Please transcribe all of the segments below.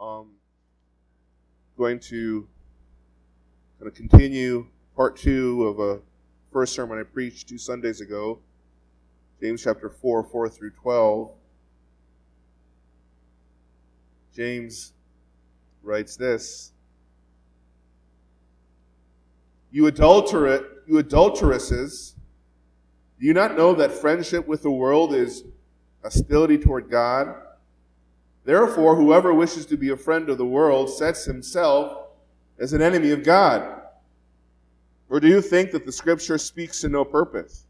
Um, going to kind of continue part two of a first sermon I preached two Sundays ago, James chapter 4, 4 through 12. James writes this You adulterate, you adulteresses, do you not know that friendship with the world is hostility toward God? Therefore, whoever wishes to be a friend of the world sets himself as an enemy of God. Or do you think that the scripture speaks to no purpose?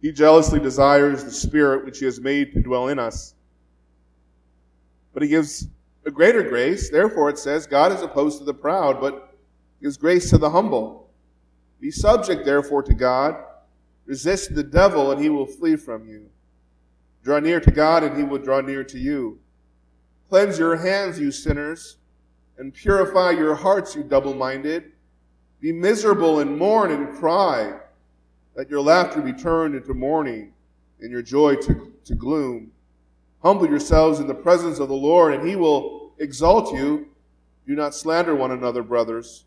He jealously desires the spirit which he has made to dwell in us. But he gives a greater grace. Therefore, it says, God is opposed to the proud, but gives grace to the humble. Be subject, therefore, to God. Resist the devil, and he will flee from you. Draw near to God, and he will draw near to you. Cleanse your hands, you sinners, and purify your hearts, you double minded. Be miserable and mourn and cry. Let your laughter be turned into mourning, and your joy to, to gloom. Humble yourselves in the presence of the Lord, and he will exalt you. Do not slander one another, brothers.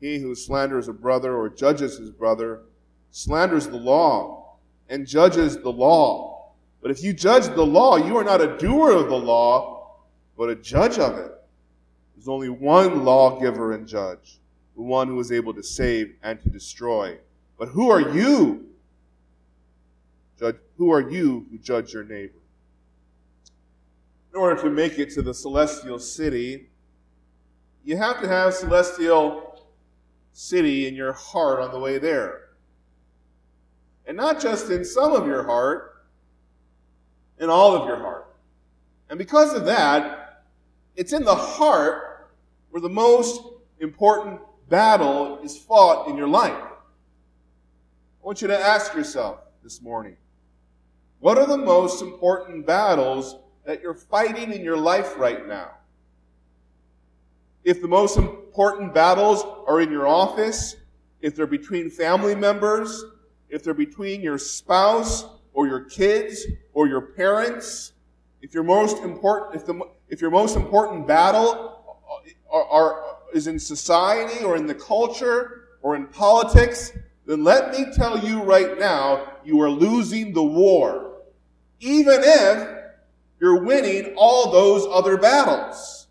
He who slanders a brother or judges his brother slanders the law and judges the law. But if you judge the law, you are not a doer of the law, but a judge of it. There's only one lawgiver and judge, the one who is able to save and to destroy. But who are you? Judge, who are you who judge your neighbor? In order to make it to the celestial city, you have to have celestial city in your heart on the way there. And not just in some of your heart, in all of your heart. And because of that, it's in the heart where the most important battle is fought in your life. I want you to ask yourself this morning what are the most important battles that you're fighting in your life right now? If the most important battles are in your office, if they're between family members, if they're between your spouse or your kids or your parents, if your most important, if the, if your most important battle are, are, is in society or in the culture or in politics, then let me tell you right now, you are losing the war. Even if you're winning all those other battles.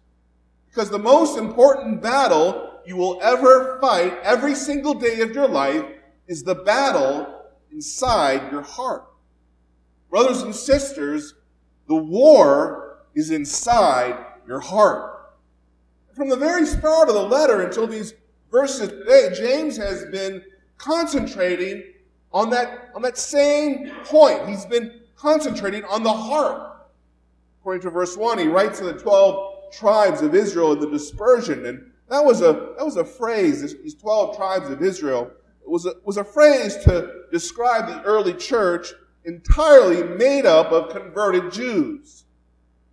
Because the most important battle you will ever fight every single day of your life is the battle inside your heart. Brothers and sisters, the war is inside your heart. From the very start of the letter until these verses today, James has been concentrating on that, on that same point. He's been concentrating on the heart. According to verse 1, he writes to the 12 tribes of Israel in the dispersion. And that was a, that was a phrase, these 12 tribes of Israel, was a, was a phrase to describe the early church entirely made up of converted Jews.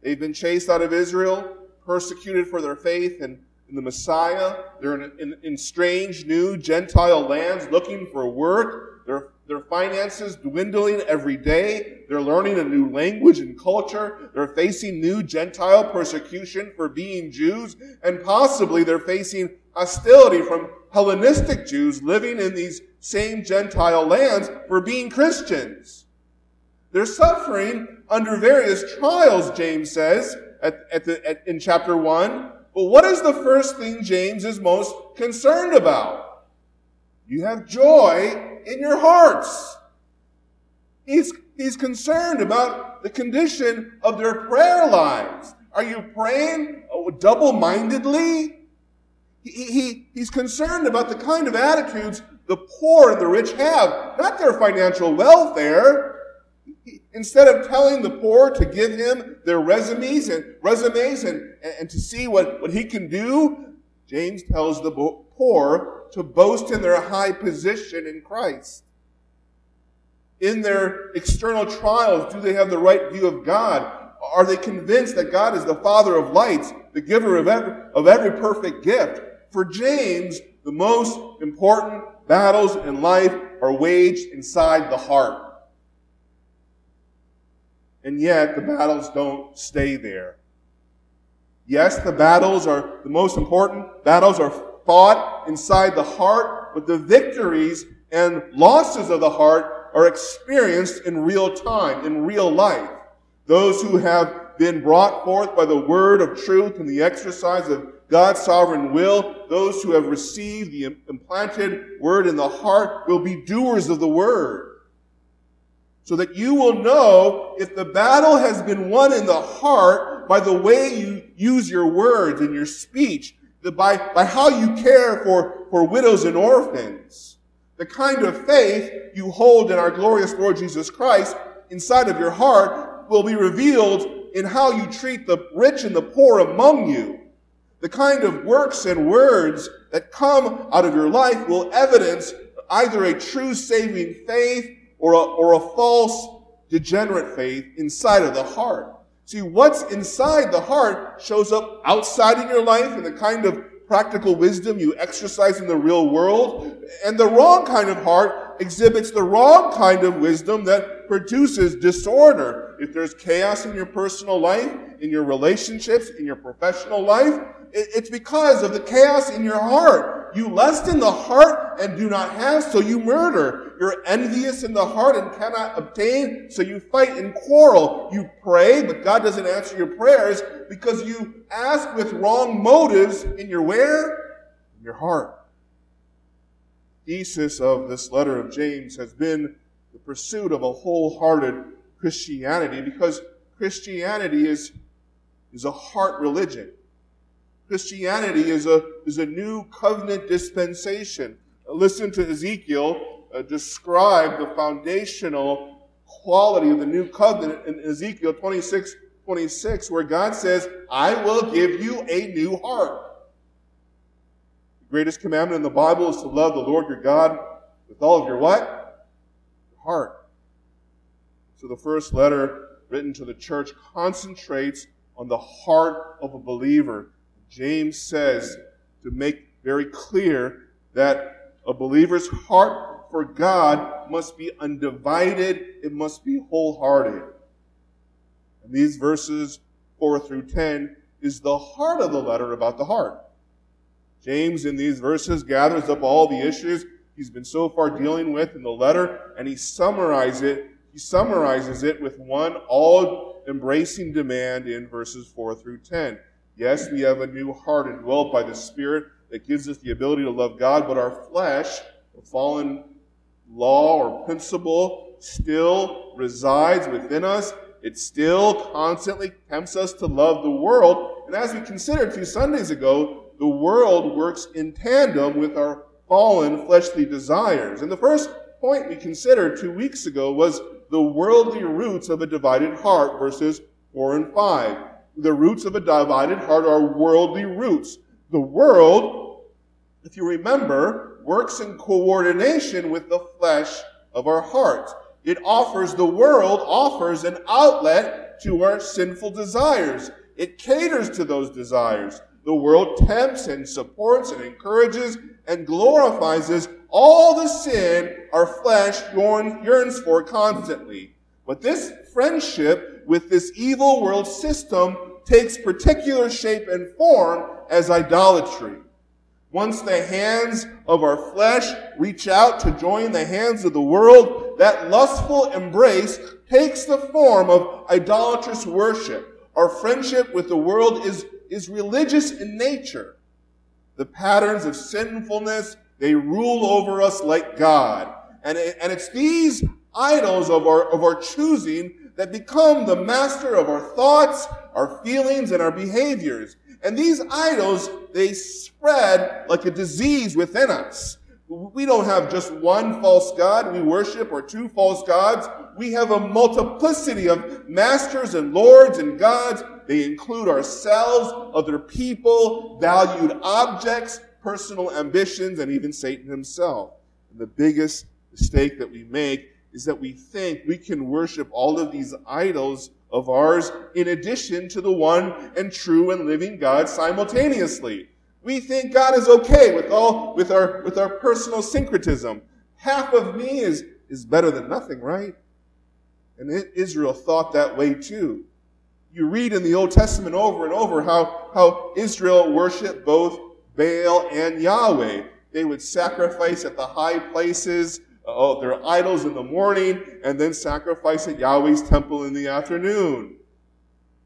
They've been chased out of Israel, persecuted for their faith in, in the Messiah. They're in, in, in strange new Gentile lands looking for work. Their, their finances dwindling every day. They're learning a new language and culture. They're facing new Gentile persecution for being Jews. And possibly they're facing hostility from Hellenistic Jews living in these same Gentile lands for being Christians. They're suffering under various trials, James says at, at the, at, in chapter 1. But what is the first thing James is most concerned about? You have joy in your hearts. He's, he's concerned about the condition of their prayer lives. Are you praying oh, double mindedly? He, he, he's concerned about the kind of attitudes the poor and the rich have, not their financial welfare, Instead of telling the poor to give him their resumes and resumes and, and to see what, what he can do, James tells the poor to boast in their high position in Christ. In their external trials, do they have the right view of God? Are they convinced that God is the Father of lights, the giver of every, of every perfect gift? For James, the most important battles in life are waged inside the heart. And yet, the battles don't stay there. Yes, the battles are the most important. Battles are fought inside the heart, but the victories and losses of the heart are experienced in real time, in real life. Those who have been brought forth by the word of truth and the exercise of God's sovereign will, those who have received the implanted word in the heart will be doers of the word. So that you will know if the battle has been won in the heart by the way you use your words and your speech, by, by how you care for, for widows and orphans. The kind of faith you hold in our glorious Lord Jesus Christ inside of your heart will be revealed in how you treat the rich and the poor among you. The kind of works and words that come out of your life will evidence either a true saving faith or a, or a false degenerate faith inside of the heart. See, what's inside the heart shows up outside in your life in the kind of practical wisdom you exercise in the real world. And the wrong kind of heart exhibits the wrong kind of wisdom that produces disorder. If there's chaos in your personal life, in your relationships, in your professional life, it's because of the chaos in your heart. You lust in the heart and do not have, so you murder. You're envious in the heart and cannot obtain, so you fight and quarrel. You pray, but God doesn't answer your prayers because you ask with wrong motives in your where? In your heart. Thesis of this letter of James has been the pursuit of a wholehearted Christianity because Christianity is, is a heart religion. Christianity is a, is a new covenant dispensation. Listen to Ezekiel uh, describe the foundational quality of the new covenant in Ezekiel 26, 26, where God says, I will give you a new heart. The greatest commandment in the Bible is to love the Lord your God with all of your what? Your heart. So the first letter written to the church concentrates on the heart of a believer. James says to make very clear that a believer's heart for God must be undivided, it must be wholehearted. And these verses 4 through 10 is the heart of the letter about the heart. James, in these verses, gathers up all the issues he's been so far dealing with in the letter, and he summarizes it. He summarizes it with one all-embracing demand in verses 4 through 10. Yes, we have a new heart indwelt by the Spirit that gives us the ability to love God, but our flesh, the fallen law or principle, still resides within us. It still constantly tempts us to love the world. And as we considered two Sundays ago, the world works in tandem with our fallen fleshly desires. And the first point we considered two weeks ago was the worldly roots of a divided heart, verses 4 and 5 the roots of a divided heart are worldly roots. The world, if you remember, works in coordination with the flesh of our hearts. It offers, the world offers an outlet to our sinful desires. It caters to those desires. The world tempts and supports and encourages and glorifies all the sin our flesh yearns for constantly. But this friendship with this evil world system takes particular shape and form as idolatry. Once the hands of our flesh reach out to join the hands of the world, that lustful embrace takes the form of idolatrous worship. Our friendship with the world is, is religious in nature. The patterns of sinfulness, they rule over us like God. And, it, and it's these idols of our, of our choosing that become the master of our thoughts, our feelings, and our behaviors. And these idols, they spread like a disease within us. We don't have just one false God we worship or two false gods. We have a multiplicity of masters and lords and gods. They include ourselves, other people, valued objects, personal ambitions, and even Satan himself. And the biggest mistake that we make is that we think we can worship all of these idols of ours in addition to the one and true and living God simultaneously. We think God is okay with all, with our, with our personal syncretism. Half of me is, is better than nothing, right? And Israel thought that way too. You read in the Old Testament over and over how, how Israel worshiped both Baal and Yahweh. They would sacrifice at the high places, uh, their idols in the morning, and then sacrifice at Yahweh's temple in the afternoon.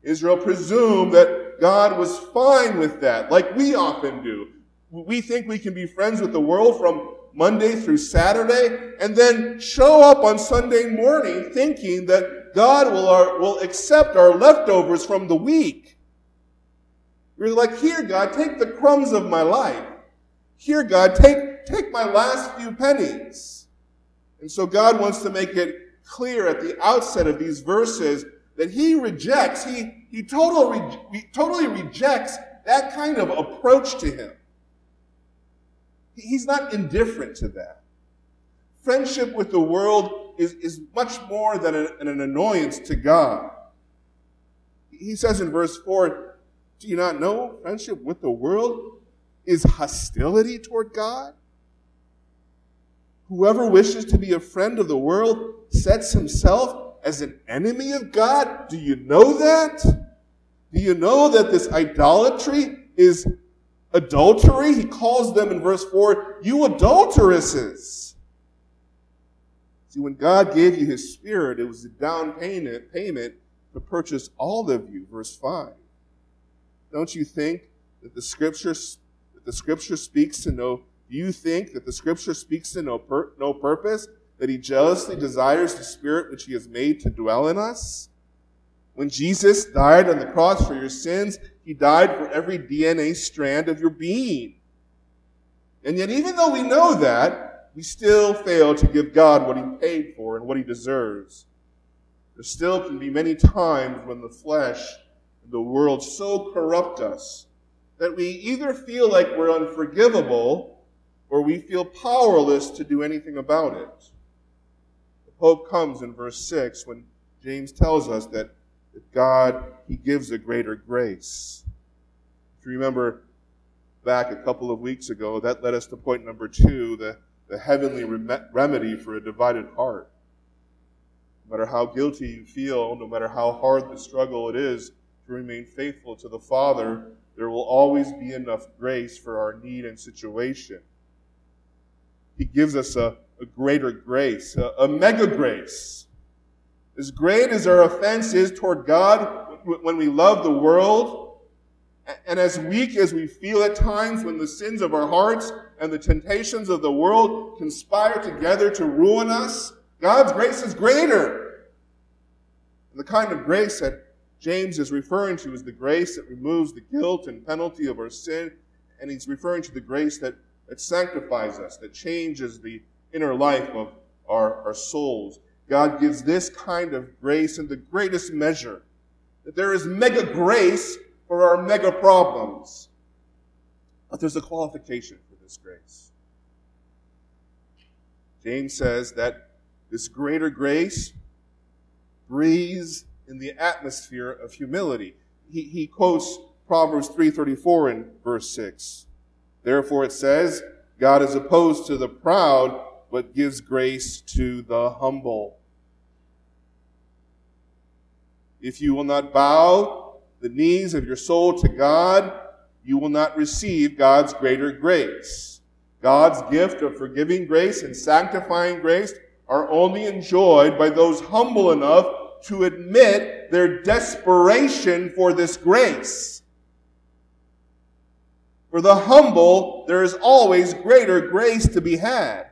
Israel presumed that God was fine with that, like we often do. We think we can be friends with the world from Monday through Saturday, and then show up on Sunday morning thinking that God will, our, will accept our leftovers from the week. We're like, here, God, take the crumbs of my life. Here, God, take, take my last few pennies. And so God wants to make it clear at the outset of these verses that he rejects, he, he totally, he totally rejects that kind of approach to him. He's not indifferent to that. Friendship with the world is, is much more than an, an annoyance to God. He says in verse 4 Do you not know friendship with the world is hostility toward God? Whoever wishes to be a friend of the world sets himself as an enemy of God. Do you know that? Do you know that this idolatry is adultery. He calls them in verse 4, you adulteresses. See, when God gave you his spirit, it was a down payment, payment to purchase all of you. Verse 5. Don't you think that the scripture, that the scripture speaks to no, you think that the scripture speaks to no, pur, no purpose? That he jealously desires the spirit which he has made to dwell in us? When Jesus died on the cross for your sins, he died for every DNA strand of your being. And yet, even though we know that, we still fail to give God what he paid for and what he deserves. There still can be many times when the flesh and the world so corrupt us that we either feel like we're unforgivable or we feel powerless to do anything about it. The Pope comes in verse 6 when James tells us that that God, He gives a greater grace. If you remember back a couple of weeks ago, that led us to point number two, the, the heavenly rem- remedy for a divided heart. No matter how guilty you feel, no matter how hard the struggle it is to remain faithful to the Father, there will always be enough grace for our need and situation. He gives us a, a greater grace, a, a mega grace as great as our offense is toward God when we love the world, and as weak as we feel at times when the sins of our hearts and the temptations of the world conspire together to ruin us, God's grace is greater. And the kind of grace that James is referring to is the grace that removes the guilt and penalty of our sin, and he's referring to the grace that, that sanctifies us, that changes the inner life of our, our souls. God gives this kind of grace in the greatest measure. That there is mega grace for our mega problems. But there's a qualification for this grace. James says that this greater grace breathes in the atmosphere of humility. He, he quotes Proverbs 3.34 in verse 6. Therefore it says, God is opposed to the proud, but gives grace to the humble. If you will not bow the knees of your soul to God, you will not receive God's greater grace. God's gift of forgiving grace and sanctifying grace are only enjoyed by those humble enough to admit their desperation for this grace. For the humble, there is always greater grace to be had.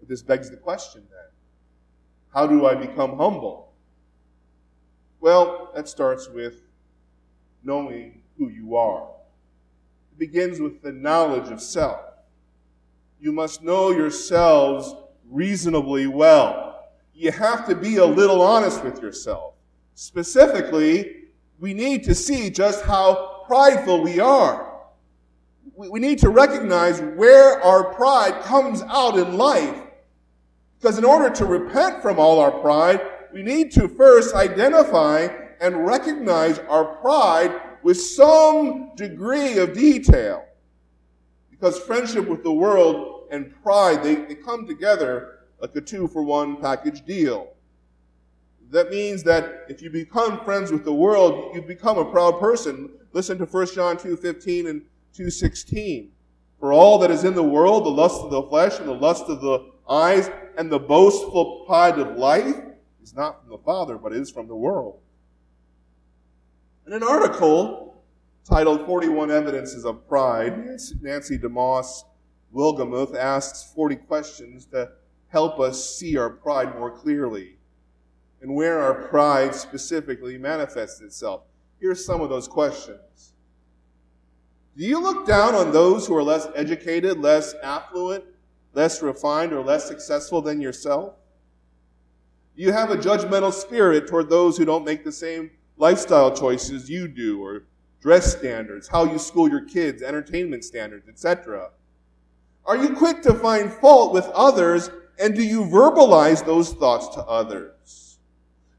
But this begs the question then how do I become humble? Well, that starts with knowing who you are. It begins with the knowledge of self. You must know yourselves reasonably well. You have to be a little honest with yourself. Specifically, we need to see just how prideful we are. We need to recognize where our pride comes out in life. Because in order to repent from all our pride, we need to first identify and recognize our pride with some degree of detail. Because friendship with the world and pride, they, they come together like a two for one package deal. That means that if you become friends with the world, you become a proud person. Listen to 1 John 2.15 and 2.16. For all that is in the world, the lust of the flesh and the lust of the eyes and the boastful pride of life is not from the Father, but is from the world. In an article titled 41 Evidences of Pride, Nancy DeMoss Wolgemuth asks 40 questions to help us see our pride more clearly and where our pride specifically manifests itself. Here's some of those questions. Do you look down on those who are less educated, less affluent, less refined, or less successful than yourself? Do you have a judgmental spirit toward those who don't make the same lifestyle choices you do, or dress standards, how you school your kids, entertainment standards, etc.? Are you quick to find fault with others, and do you verbalize those thoughts to others?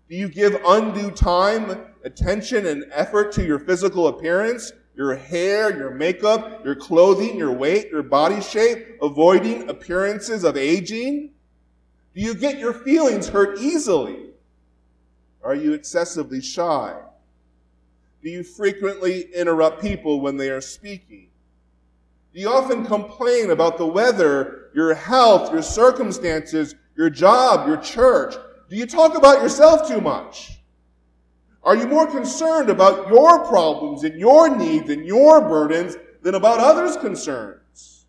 Do you give undue time, attention, and effort to your physical appearance, your hair, your makeup, your clothing, your weight, your body shape, avoiding appearances of aging? Do you get your feelings hurt easily? Are you excessively shy? Do you frequently interrupt people when they are speaking? Do you often complain about the weather, your health, your circumstances, your job, your church? Do you talk about yourself too much? Are you more concerned about your problems and your needs and your burdens than about others' concerns?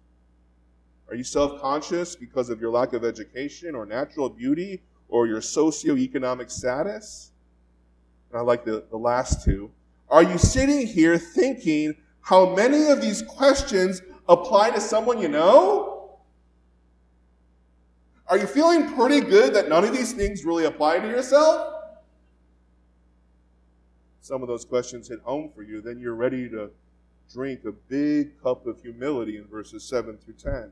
Are you self-conscious because of your lack of education or natural beauty or your socioeconomic status? And I like the, the last two. Are you sitting here thinking how many of these questions apply to someone you know? Are you feeling pretty good that none of these things really apply to yourself? Some of those questions hit home for you, then you're ready to drink a big cup of humility in verses 7 through 10.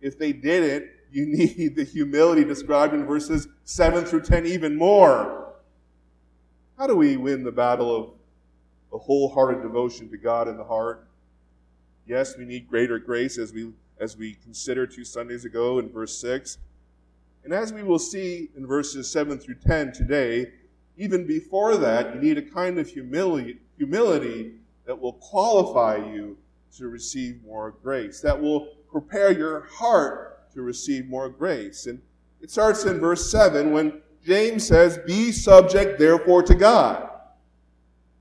If they didn't, you need the humility described in verses 7 through 10 even more. How do we win the battle of a wholehearted devotion to God in the heart? Yes, we need greater grace as we as we considered two Sundays ago in verse 6. And as we will see in verses 7 through 10 today, even before that, you need a kind of humility, humility that will qualify you to receive more grace, that will prepare your heart to receive more grace. And it starts in verse 7 when James says, Be subject therefore to God.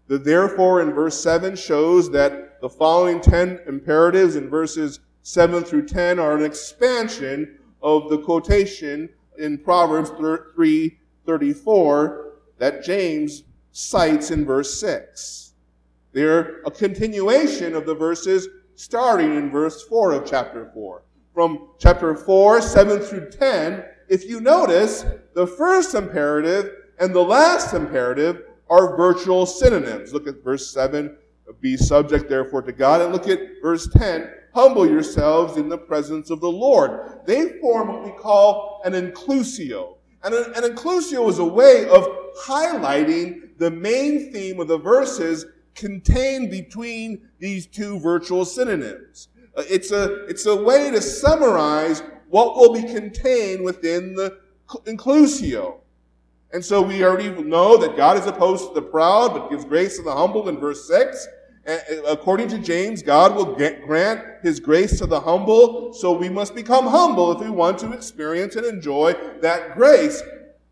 The therefore in verse 7 shows that the following 10 imperatives in verses 7 through 10 are an expansion of the quotation in Proverbs 3:34 that James cites in verse 6. They're a continuation of the verses starting in verse 4 of chapter 4. From chapter 4, 7 through 10, if you notice, the first imperative and the last imperative are virtual synonyms. Look at verse 7, be subject therefore to God, and look at verse 10, humble yourselves in the presence of the Lord. They form what we call an inclusio. And an, inclusio is a way of highlighting the main theme of the verses contained between these two virtual synonyms. Uh, it's a, it's a way to summarize what will be contained within the inclusio. And so we already know that God is opposed to the proud, but gives grace to the humble in verse 6. And uh, according to James, God will get, grant his grace to the humble, so we must become humble if we want to experience and enjoy that grace.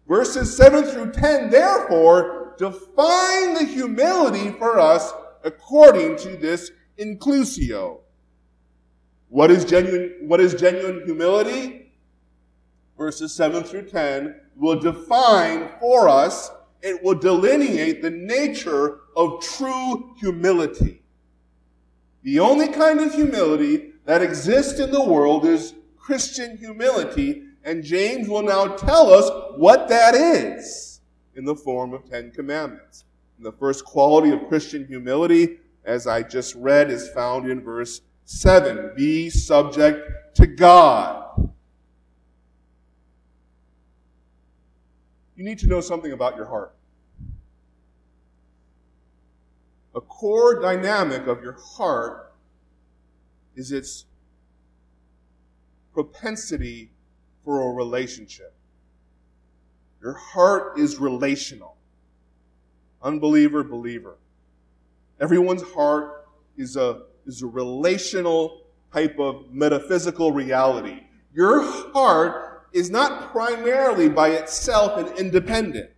Verses 7 through 10, therefore, define the humility for us according to this inclusio. What is genuine, what is genuine humility? Verses 7 through 10 will define for us, it will delineate the nature of true humility. The only kind of humility that exists in the world is Christian humility, and James will now tell us what that is in the form of Ten Commandments. And the first quality of Christian humility, as I just read, is found in verse 7. Be subject to God. You need to know something about your heart. A core dynamic of your heart is its propensity for a relationship. Your heart is relational. Unbeliever, believer. Everyone's heart is a, is a relational type of metaphysical reality. Your heart is not primarily by itself and independent.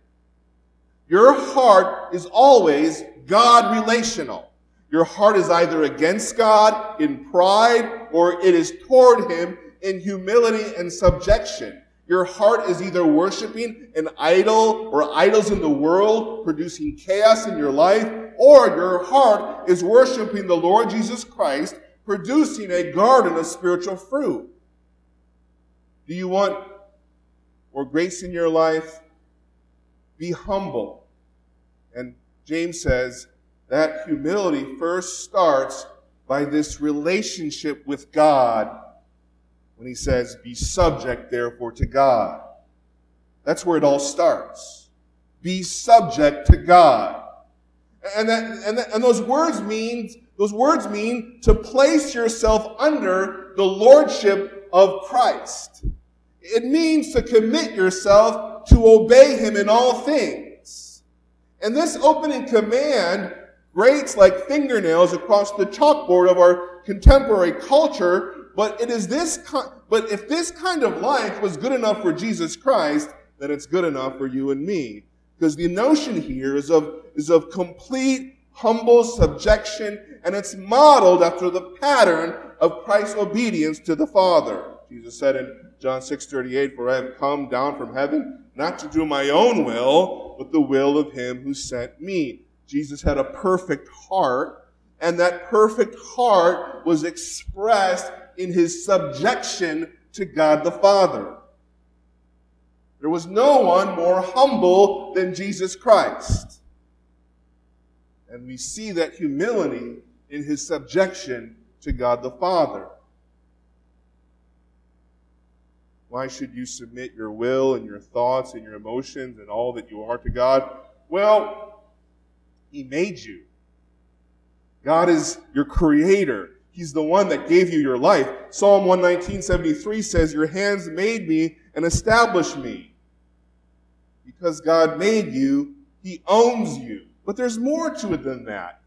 Your heart is always God relational. Your heart is either against God in pride or it is toward Him in humility and subjection. Your heart is either worshiping an idol or idols in the world, producing chaos in your life, or your heart is worshiping the Lord Jesus Christ, producing a garden of spiritual fruit. Do you want more grace in your life? Be humble. And James says that humility first starts by this relationship with God when he says, Be subject, therefore, to God. That's where it all starts. Be subject to God. And, that, and, that, and those words mean, those words mean to place yourself under the lordship of Christ. It means to commit yourself to obey him in all things. And this opening command grates like fingernails across the chalkboard of our contemporary culture but it is this, but if this kind of life was good enough for Jesus Christ, then it's good enough for you and me. Because the notion here is of, is of complete humble subjection, and it's modeled after the pattern of Christ's obedience to the Father. Jesus said in John 6:38, "For I have come down from heaven not to do my own will, but the will of him who sent me." Jesus had a perfect heart, and that perfect heart was expressed in his subjection to God the Father. There was no one more humble than Jesus Christ. And we see that humility in his subjection to God the Father. Why should you submit your will and your thoughts and your emotions and all that you are to God? Well, He made you. God is your creator. He's the one that gave you your life. Psalm 119, 73 says, Your hands made me and established me. Because God made you, He owns you. But there's more to it than that.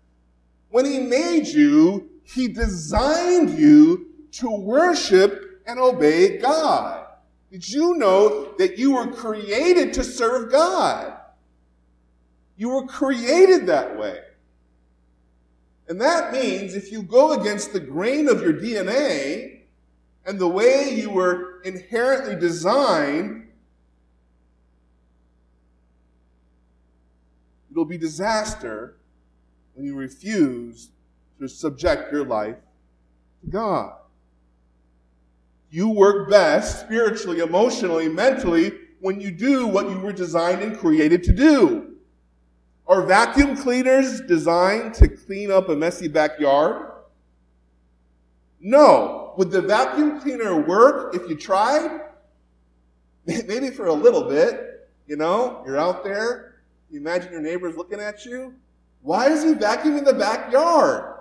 When He made you, He designed you to worship and obey God. Did you know that you were created to serve God? You were created that way. And that means if you go against the grain of your DNA and the way you were inherently designed, it'll be disaster when you refuse to subject your life to God. You work best spiritually, emotionally, mentally when you do what you were designed and created to do. Are vacuum cleaners designed to clean up a messy backyard? No. Would the vacuum cleaner work if you tried? Maybe for a little bit. You know, you're out there. You imagine your neighbor's looking at you. Why is he vacuuming the backyard?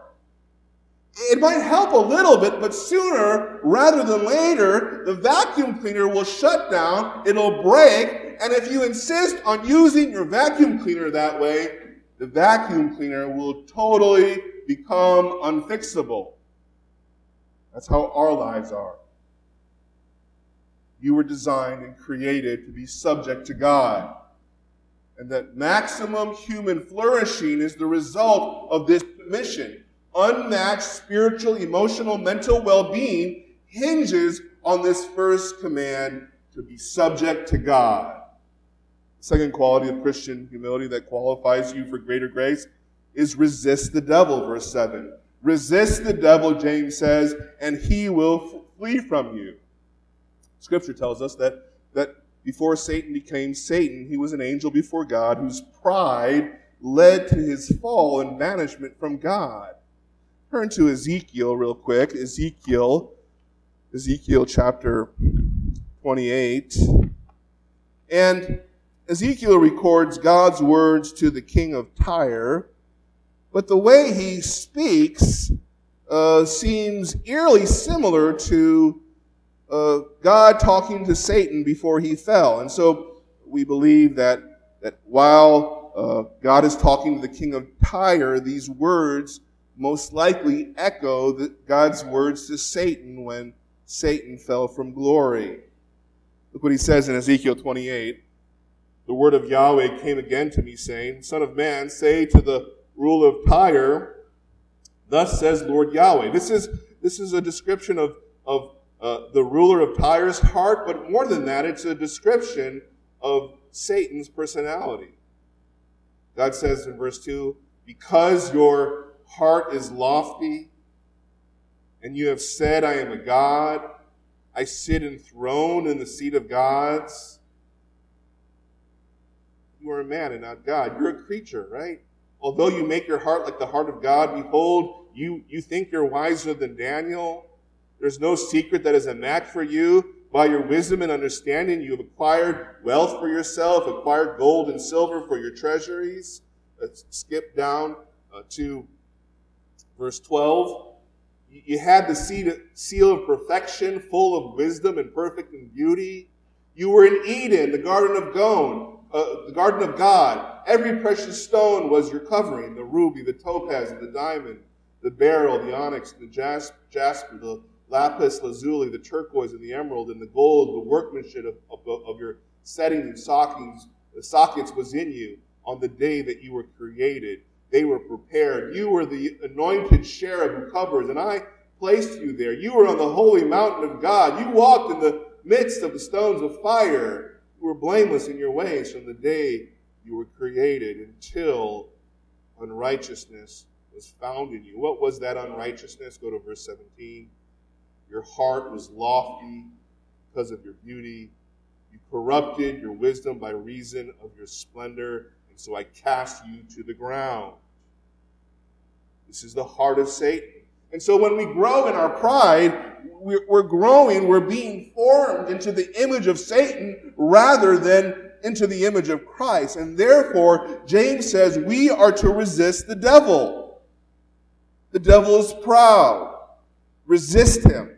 It might help a little bit, but sooner rather than later, the vacuum cleaner will shut down, it'll break, and if you insist on using your vacuum cleaner that way, the vacuum cleaner will totally become unfixable. That's how our lives are. You were designed and created to be subject to God. And that maximum human flourishing is the result of this mission unmatched spiritual, emotional, mental well being hinges on this first command to be subject to God. second quality of Christian humility that qualifies you for greater grace is resist the devil, verse 7. Resist the devil, James says, and he will flee from you. Scripture tells us that, that before Satan became Satan, he was an angel before God whose pride led to his fall and banishment from God. Turn to Ezekiel real quick. Ezekiel, Ezekiel chapter 28. And Ezekiel records God's words to the king of Tyre, but the way he speaks uh, seems eerily similar to uh, God talking to Satan before he fell. And so we believe that, that while uh, God is talking to the king of Tyre, these words most likely echo God's words to Satan when Satan fell from glory. Look what he says in Ezekiel 28. The word of Yahweh came again to me, saying, Son of man, say to the ruler of Tyre, Thus says Lord Yahweh. This is, this is a description of, of uh, the ruler of Tyre's heart, but more than that, it's a description of Satan's personality. God says in verse 2 Because your heart is lofty, and you have said, I am a God, I sit enthroned in the seat of gods. You are a man and not God. You're a creature, right? Although you make your heart like the heart of God, behold, you, you think you're wiser than Daniel. There's no secret that is a match for you. By your wisdom and understanding, you have acquired wealth for yourself, acquired gold and silver for your treasuries. Let's skip down uh, to verse 12. You had the seal of perfection, full of wisdom and perfect in beauty. You were in Eden, the garden of God, uh, the garden of God. Every precious stone was your covering: the ruby, the topaz, and the diamond, the beryl, the onyx, the jasper, the lapis lazuli, the turquoise and the emerald, and the gold, the workmanship of, of, of your settings and sockets, the sockets was in you on the day that you were created. They were prepared. You were the anointed cherub who covers, and I placed you there. You were on the holy mountain of God. You walked in the midst of the stones of fire. You were blameless in your ways from the day you were created until unrighteousness was found in you. What was that unrighteousness? Go to verse 17. Your heart was lofty because of your beauty. You corrupted your wisdom by reason of your splendor, so I cast you to the ground. This is the heart of Satan. And so when we grow in our pride, we're growing, we're being formed into the image of Satan rather than into the image of Christ. And therefore, James says we are to resist the devil. The devil is proud. Resist him.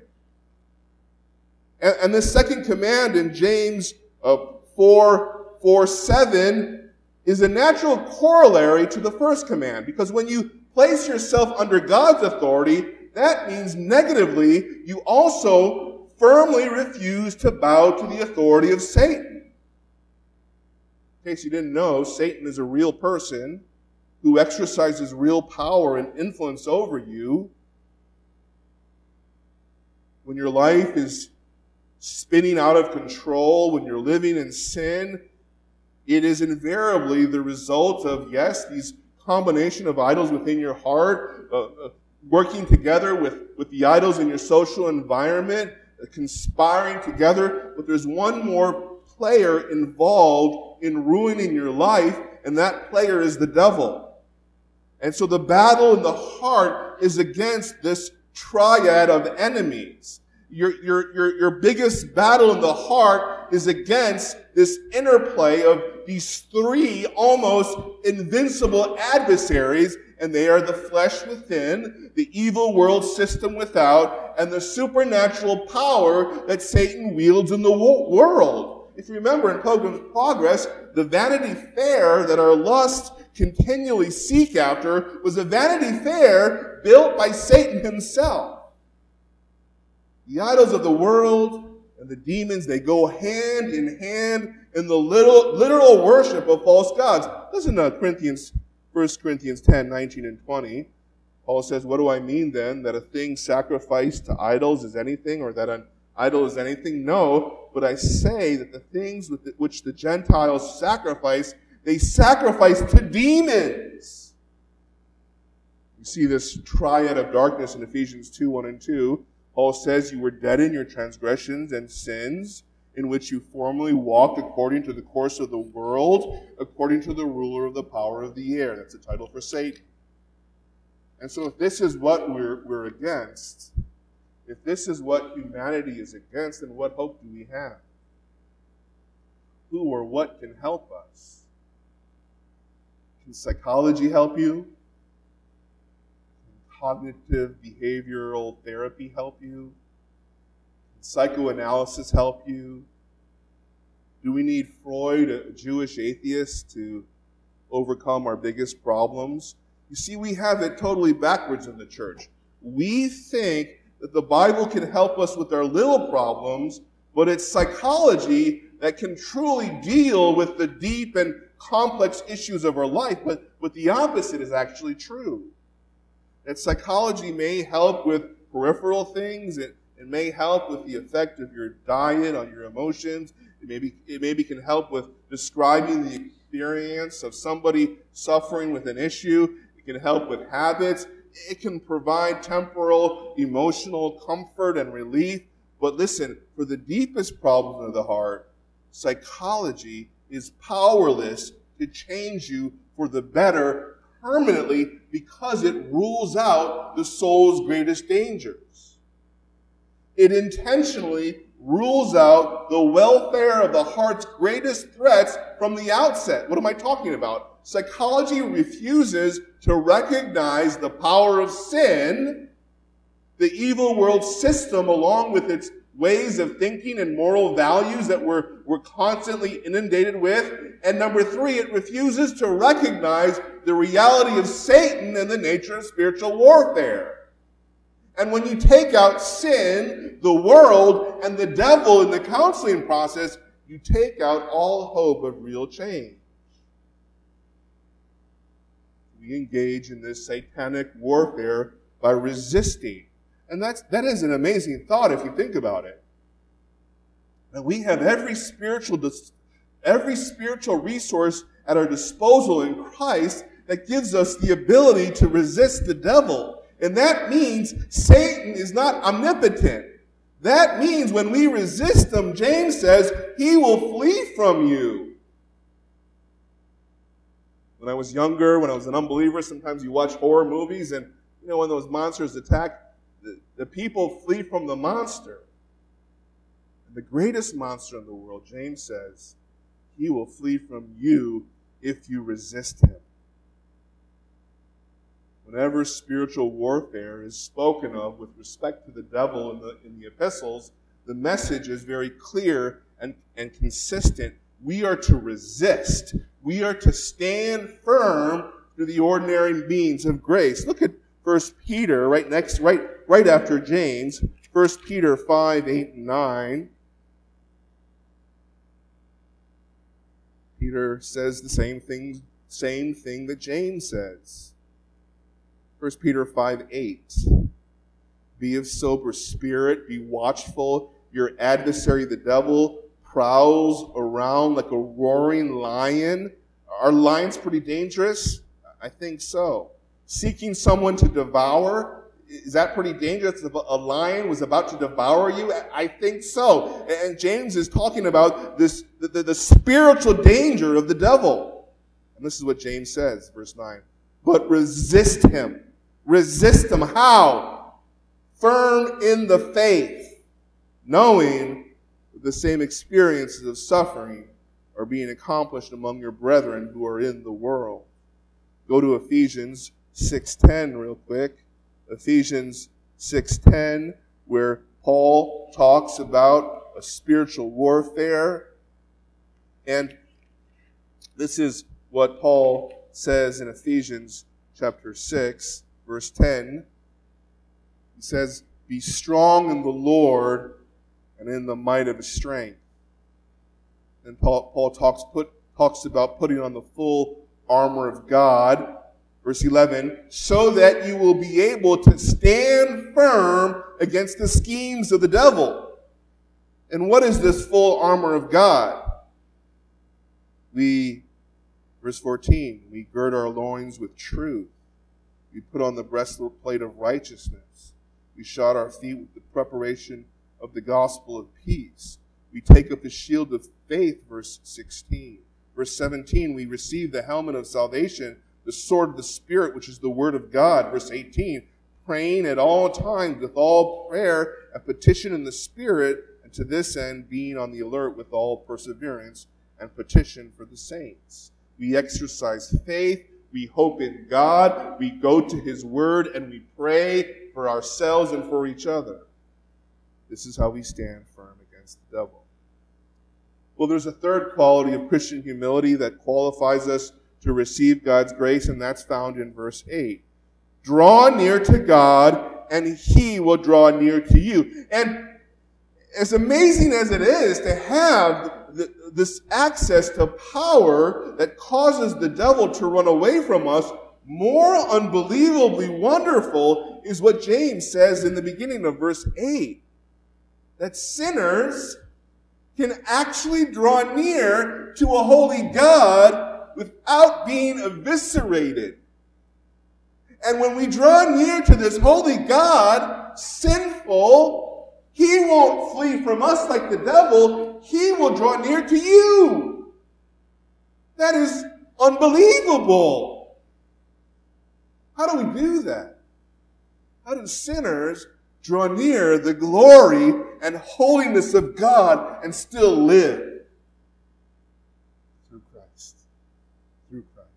And, and the second command in James uh, 4, 4, 7 is a natural corollary to the first command. Because when you place yourself under God's authority, that means negatively, you also firmly refuse to bow to the authority of Satan. In case you didn't know, Satan is a real person who exercises real power and influence over you. When your life is spinning out of control, when you're living in sin, it is invariably the result of, yes, these combination of idols within your heart, uh, uh, working together with, with the idols in your social environment, uh, conspiring together, but there's one more player involved in ruining your life, and that player is the devil. And so the battle in the heart is against this triad of enemies your, your, your, your biggest battle in the heart is against this interplay of these three almost invincible adversaries, and they are the flesh within, the evil world system without, and the supernatural power that Satan wields in the world. If you remember in Pilgrim's Progress, the Vanity Fair that our lust continually seek after was a Vanity Fair built by Satan himself. The idols of the world and the demons, they go hand in hand in the little, literal worship of false gods. Listen to Corinthians, 1 Corinthians 10, 19 and 20. Paul says, What do I mean then? That a thing sacrificed to idols is anything, or that an idol is anything? No, but I say that the things which the Gentiles sacrifice, they sacrifice to demons. You see this triad of darkness in Ephesians 2, 1 and 2. Paul says you were dead in your transgressions and sins in which you formerly walked according to the course of the world, according to the ruler of the power of the air. That's a title for Satan. And so if this is what we're, we're against, if this is what humanity is against, then what hope do we have? Who or what can help us? Can psychology help you? Cognitive behavioral therapy help you? Can psychoanalysis help you? Do we need Freud, a Jewish atheist, to overcome our biggest problems? You see, we have it totally backwards in the church. We think that the Bible can help us with our little problems, but it's psychology that can truly deal with the deep and complex issues of our life. But, but the opposite is actually true. That psychology may help with peripheral things. It, it may help with the effect of your diet on your emotions. It maybe, it maybe can help with describing the experience of somebody suffering with an issue. It can help with habits. It can provide temporal emotional comfort and relief. But listen, for the deepest problems of the heart, psychology is powerless to change you for the better permanently because it rules out the soul's greatest dangers. It intentionally rules out the welfare of the heart's greatest threats from the outset. What am I talking about? Psychology refuses to recognize the power of sin, the evil world system, along with its ways of thinking and moral values that we're, we're constantly inundated with. And number three, it refuses to recognize the reality of Satan and the nature of spiritual warfare. And when you take out sin, the world, and the devil in the counseling process, you take out all hope of real change. We engage in this satanic warfare by resisting. And that's, that is an amazing thought if you think about it. That we have every spiritual, every spiritual resource at our disposal in Christ that gives us the ability to resist the devil and that means Satan is not omnipotent. That means when we resist him, James says, he will flee from you. When I was younger, when I was an unbeliever, sometimes you watch horror movies and, you know, when those monsters attack, the, people flee from the monster. And the greatest monster in the world, James says, he will flee from you if you resist him. Whenever spiritual warfare is spoken of with respect to the devil in the, in the epistles, the message is very clear and, and consistent. We are to resist. We are to stand firm through the ordinary means of grace. Look at 1 Peter right next, right, right after James. 1 Peter 5, 8, and 9. Peter says the same thing, same thing that James says. 1 Peter 5 8. Be of sober spirit, be watchful. Your adversary, the devil, prowls around like a roaring lion. Are lions pretty dangerous? I think so. Seeking someone to devour. Is that pretty dangerous? A lion was about to devour you? I think so. And James is talking about this, the, the, the spiritual danger of the devil. And this is what James says, verse 9. But resist him Resist them. How? Firm in the faith, knowing the same experiences of suffering are being accomplished among your brethren who are in the world. Go to Ephesians 6:10 real quick. Ephesians 6:10 where Paul talks about a spiritual warfare and this is what Paul says in Ephesians chapter 6 verse 10, he says, Be strong in the Lord and in the might of his strength. And Paul, Paul talks, put, talks about putting on the full armor of God. Verse 11, so that you will be able to stand firm against the schemes of the devil. And what is this full armor of God? We, verse 14, we gird our loins with truth we put on the breastplate of righteousness. We shod our feet with the preparation of the gospel of peace. We take up the shield of faith, verse 16. Verse 17, we receive the helmet of salvation, the sword of the Spirit, which is the word of God. Verse 18, praying at all times with all prayer and petition in the Spirit, and to this end being on the alert with all perseverance and petition for the saints. We exercise faith we hope in God, we go to His Word, and we pray for ourselves and for each other. This is how we stand firm against the devil. Well, there's a third quality of Christian humility that qualifies us to receive God's grace, and that's found in verse 8. Draw near to God, and he will draw near to you. And as amazing as it is to have the, this access to power that causes the devil to run away from us, more unbelievably wonderful is what James says in the beginning of verse 8. That sinners can actually draw near to a holy God without being eviscerated. And when we draw near to this holy God, sinful, he won't flee from us like the devil. He will draw near to you. That is unbelievable. How do we do that? How do sinners draw near the glory and holiness of God and still live through Christ. Through Christ.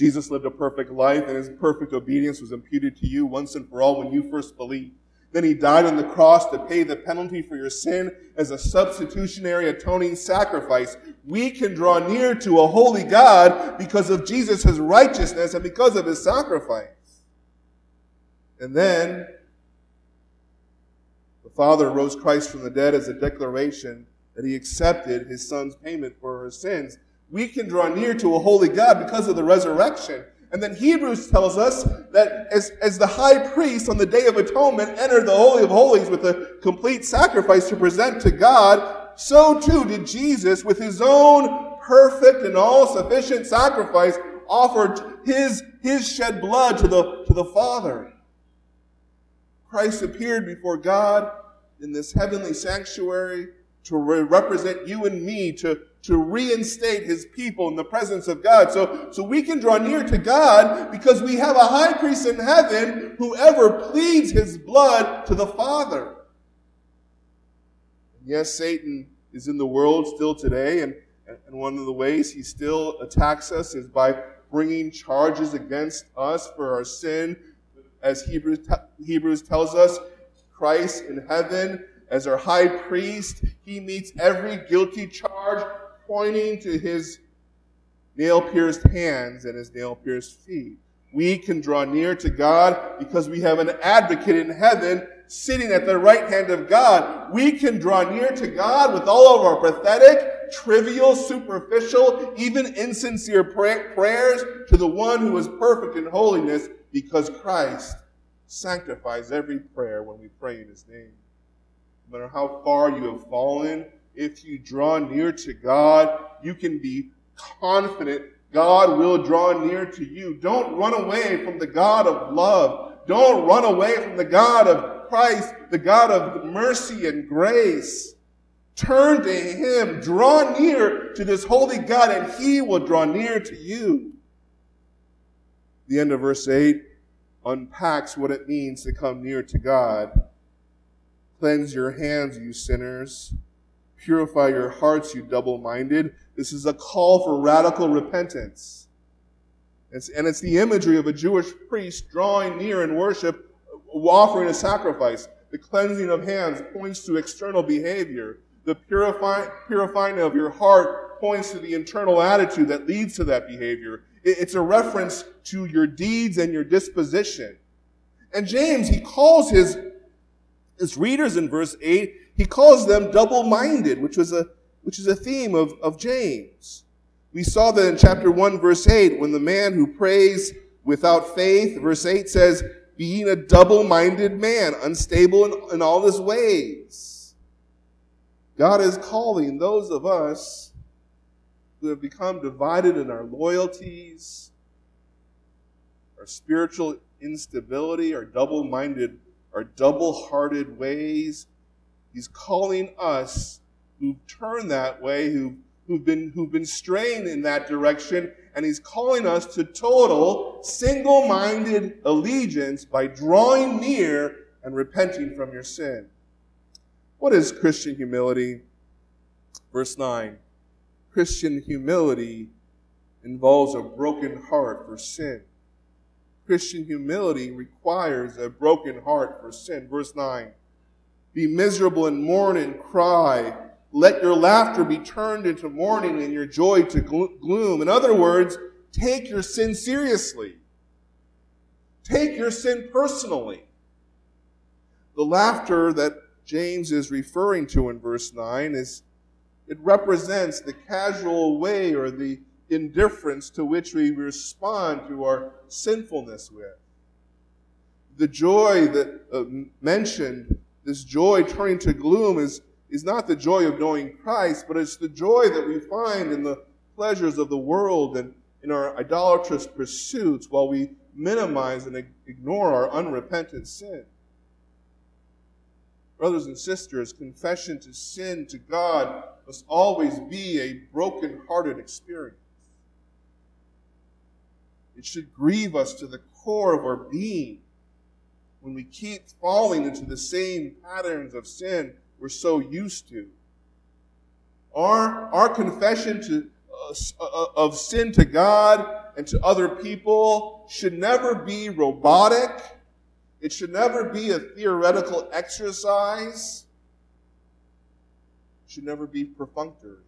Jesus lived a perfect life and his perfect obedience was imputed to you once and for all when you first believed. Then he died on the cross to pay the penalty for your sin as a substitutionary atoning sacrifice. We can draw near to a holy God because of Jesus' righteousness and because of his sacrifice. And then the Father rose Christ from the dead as a declaration that he accepted his son's payment for our sins. We can draw near to a holy God because of the resurrection. And then Hebrews tells us that as, as the high priest on the Day of Atonement entered the Holy of Holies with a complete sacrifice to present to God, so too did Jesus with his own perfect and all sufficient sacrifice offered his, his shed blood to the, to the Father. Christ appeared before God in this heavenly sanctuary to re- represent you and me, to, to reinstate his people in the presence of God. So, so we can draw near to God because we have a high priest in heaven who ever pleads his blood to the Father. Yes, Satan is in the world still today, and, and one of the ways he still attacks us is by bringing charges against us for our sin as Hebrews, Hebrews tells us, Christ in heaven as our high priest, he meets every guilty charge pointing to his nail pierced hands and his nail pierced feet. We can draw near to God because we have an advocate in heaven sitting at the right hand of God. We can draw near to God with all of our pathetic, trivial, superficial, even insincere prayers to the one who is perfect in holiness because Christ sanctifies every prayer when we pray in His name. No matter how far you have fallen, if you draw near to God, you can be confident God will draw near to you. Don't run away from the God of love. Don't run away from the God of Christ, the God of mercy and grace. Turn to Him. Draw near to this holy God and He will draw near to you. The end of verse 8 unpacks what it means to come near to God. Cleanse your hands, you sinners. Purify your hearts, you double minded. This is a call for radical repentance. It's, and it's the imagery of a Jewish priest drawing near in worship, offering a sacrifice. The cleansing of hands points to external behavior. The purify, purifying of your heart points to the internal attitude that leads to that behavior. It's a reference to your deeds and your disposition. And James, he calls his, his readers in verse 8, he calls them double-minded, which was a, which is a theme of, of James. We saw that in chapter 1, verse 8, when the man who prays without faith, verse 8 says, being a double-minded man, unstable in, in all his ways. God is calling those of us who have become divided in our loyalties, our spiritual instability, our double minded, our double hearted ways. He's calling us who've turned that way, who've, who've, been, who've been straying in that direction, and He's calling us to total single minded allegiance by drawing near and repenting from your sin. What is Christian humility? Verse 9. Christian humility involves a broken heart for sin. Christian humility requires a broken heart for sin. Verse 9 Be miserable and mourn and cry. let your laughter be turned into mourning and your joy to gloom. In other words, take your sin seriously. Take your sin personally. The laughter that James is referring to in verse 9 is it represents the casual way or the indifference to which we respond to our sinfulness with. The joy that uh, mentioned, this joy turning to gloom, is, is not the joy of knowing Christ, but it's the joy that we find in the pleasures of the world and in our idolatrous pursuits while we minimize and ignore our unrepentant sin. Brothers and sisters, confession to sin to God must always be a broken-hearted experience. It should grieve us to the core of our being when we keep falling into the same patterns of sin we're so used to. Our, our confession to, uh, uh of sin to God and to other people should never be robotic it should never be a theoretical exercise. It should never be perfunctory.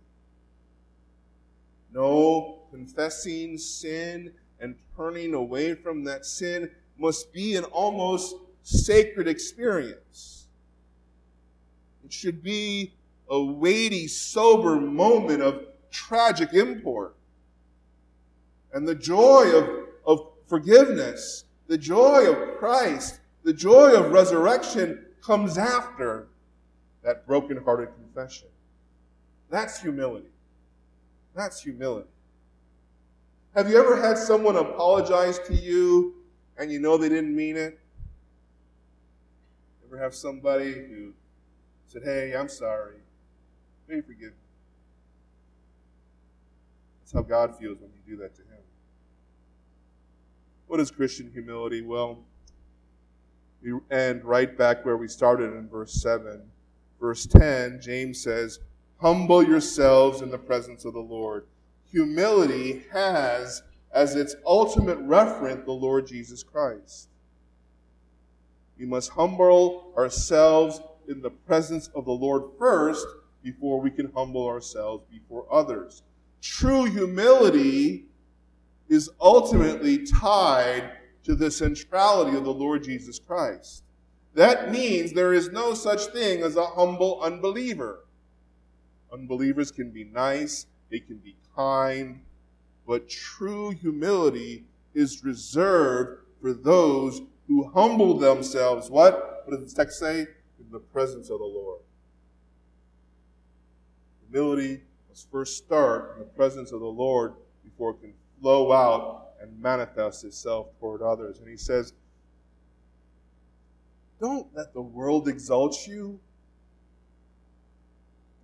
No, confessing sin and turning away from that sin must be an almost sacred experience. It should be a weighty, sober moment of tragic import. And the joy of, of forgiveness, the joy of Christ, the joy of resurrection comes after that broken-hearted confession. That's humility. That's humility. Have you ever had someone apologize to you and you know they didn't mean it? Ever have somebody who said, Hey, I'm sorry. May you forgive me? That's how God feels when you do that to Him. What is Christian humility? Well, we end right back where we started in verse 7. Verse 10, James says, Humble yourselves in the presence of the Lord. Humility has as its ultimate referent the Lord Jesus Christ. We must humble ourselves in the presence of the Lord first before we can humble ourselves before others. True humility is ultimately tied to the centrality of the Lord Jesus Christ. That means there is no such thing as a humble unbeliever. Unbelievers can be nice, they can be kind, but true humility is reserved for those who humble themselves. What? What does the text say? In the presence of the Lord. Humility must first start in the presence of the Lord before it can flow out and manifest itself toward others. And he says, Don't let the world exalt you.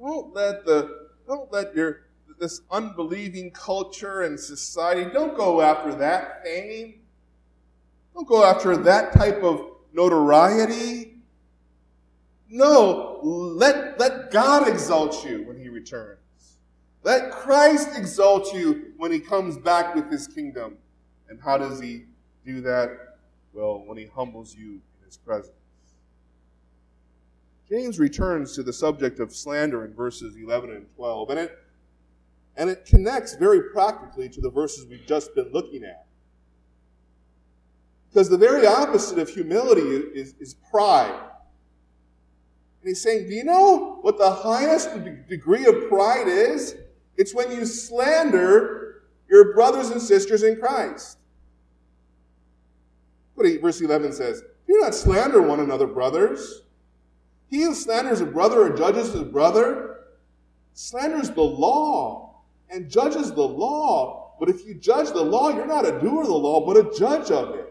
Don't let the don't let your this unbelieving culture and society, don't go after that fame. Don't go after that type of notoriety. No, let, let God exalt you when he returns. Let Christ exalt you when he comes back with his kingdom. And how does he do that? Well, when he humbles you in his presence. James returns to the subject of slander in verses 11 and 12, and it, and it connects very practically to the verses we've just been looking at. Because the very opposite of humility is, is pride. And he's saying, Do you know what the highest degree of pride is? It's when you slander your brothers and sisters in Christ. What verse 11 says, Do not slander one another, brothers. He who slanders a brother or judges his brother slanders the law and judges the law. But if you judge the law, you're not a doer of the law, but a judge of it.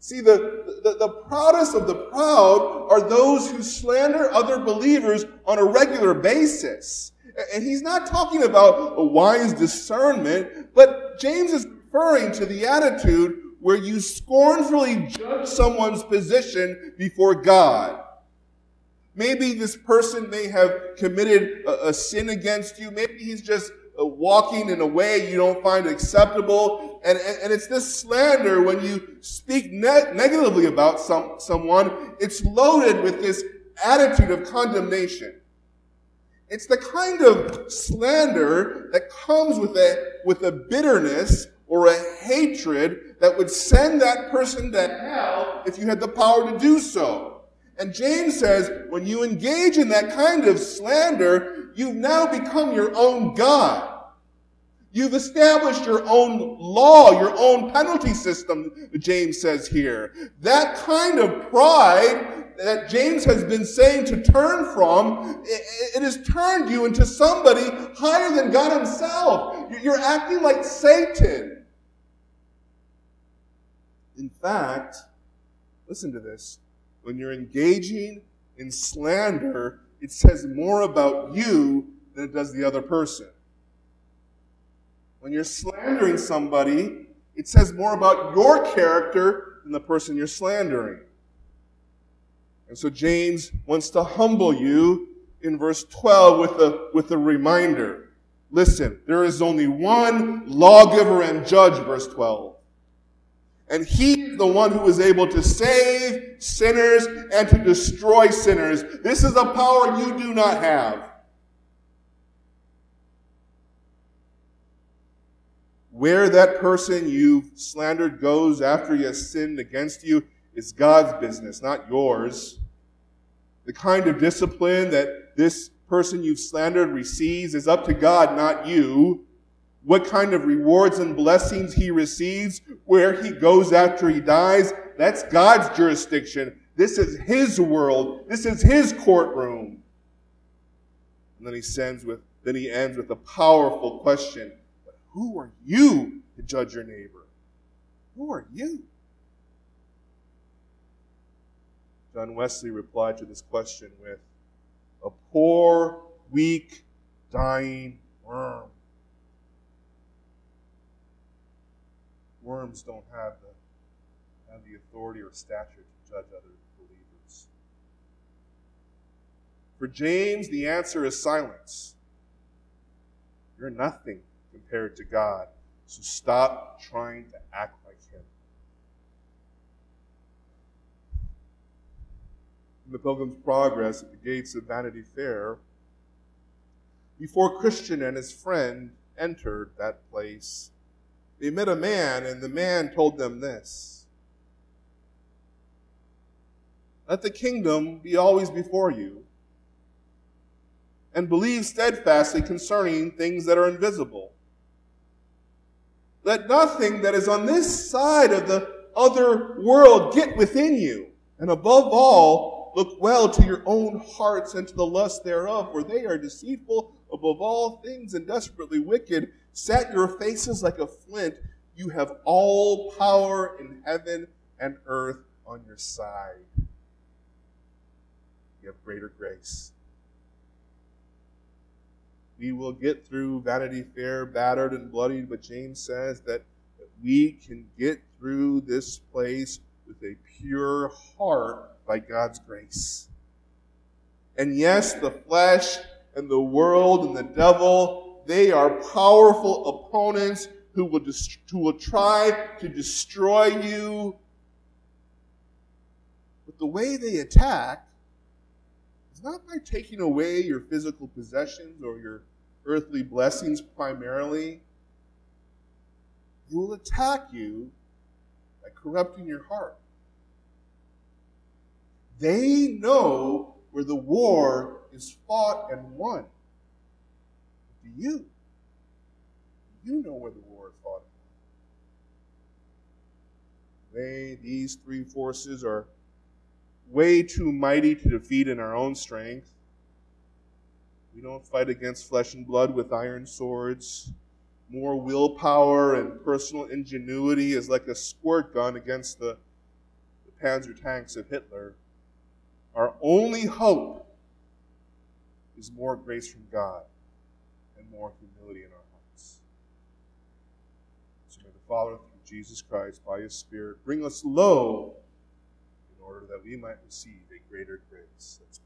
See, the, the, the proudest of the proud are those who slander other believers on a regular basis. And he's not talking about a wise discernment, but James is referring to the attitude where you scornfully judge someone's position before God. Maybe this person may have committed a, a sin against you. Maybe he's just Uh, walking in a way you don't find acceptable. And, and, and it's this slander when you speak ne- negatively about some, someone, it's loaded with this attitude of condemnation. It's the kind of slander that comes with a, with a bitterness or a hatred that would send that person to hell if you had the power to do so. And James says, when you engage in that kind of slander, you've now become your own God. You've established your own law, your own penalty system, James says here. That kind of pride that James has been saying to turn from, it, has turned you into somebody higher than God himself. You're acting like Satan. In fact, listen to this. When you're engaging in slander, it says more about you than it does the other person. When you're slandering somebody, it says more about your character than the person you're slandering. And so James wants to humble you in verse 12 with a, with a reminder. Listen, there is only one lawgiver and judge, verse 12. And he the one who is able to save sinners and to destroy sinners. This is a power you do not have. Where that person you've slandered goes after he has sinned against you is God's business, not yours. The kind of discipline that this person you've slandered receives is up to God, not you. What kind of rewards and blessings he receives, where he goes after he dies, that's God's jurisdiction. This is his world. This is his courtroom. And then he sends with, then he ends with a powerful question. Who are you to judge your neighbor? Who are you? John Wesley replied to this question with, A poor, weak, dying worm. Worms don't have the, have the authority or stature to judge other believers. For James, the answer is silence. You're nothing compared to God. So stop trying to act like Him. in the Pilgrim's Progress at the gates of Vanity Fair, before Christian and his friend entered that place, they met a man, and the man told them this Let the kingdom be always before you, and believe steadfastly concerning things that are invisible. Let nothing that is on this side of the other world get within you. And above all, Look well to your own hearts and to the lust thereof, for they are deceitful above all things and desperately wicked. Set your faces like a flint. You have all power in heaven and earth on your side. You have greater grace. We will get through Vanity Fair battered and bloodied, but James says that we can get through this place with a pure heart by God's grace. And yes, the flesh and the world and the devil, they are powerful opponents who will, dist- who will try to destroy you. But the way they attack is not by taking away your physical possessions or your earthly blessings primarily. He will attack you by corrupting your heart. They know where the war is fought and won. You? You know where the war is fought. They, these three forces are way too mighty to defeat in our own strength. We don't fight against flesh and blood with iron swords. More willpower and personal ingenuity is like a squirt gun against the, the panzer tanks of Hitler. Our only hope is more grace from God more humility in our hearts. So may the Father, through Jesus Christ, by His Spirit, bring us low in order that we might receive a greater grace. Let's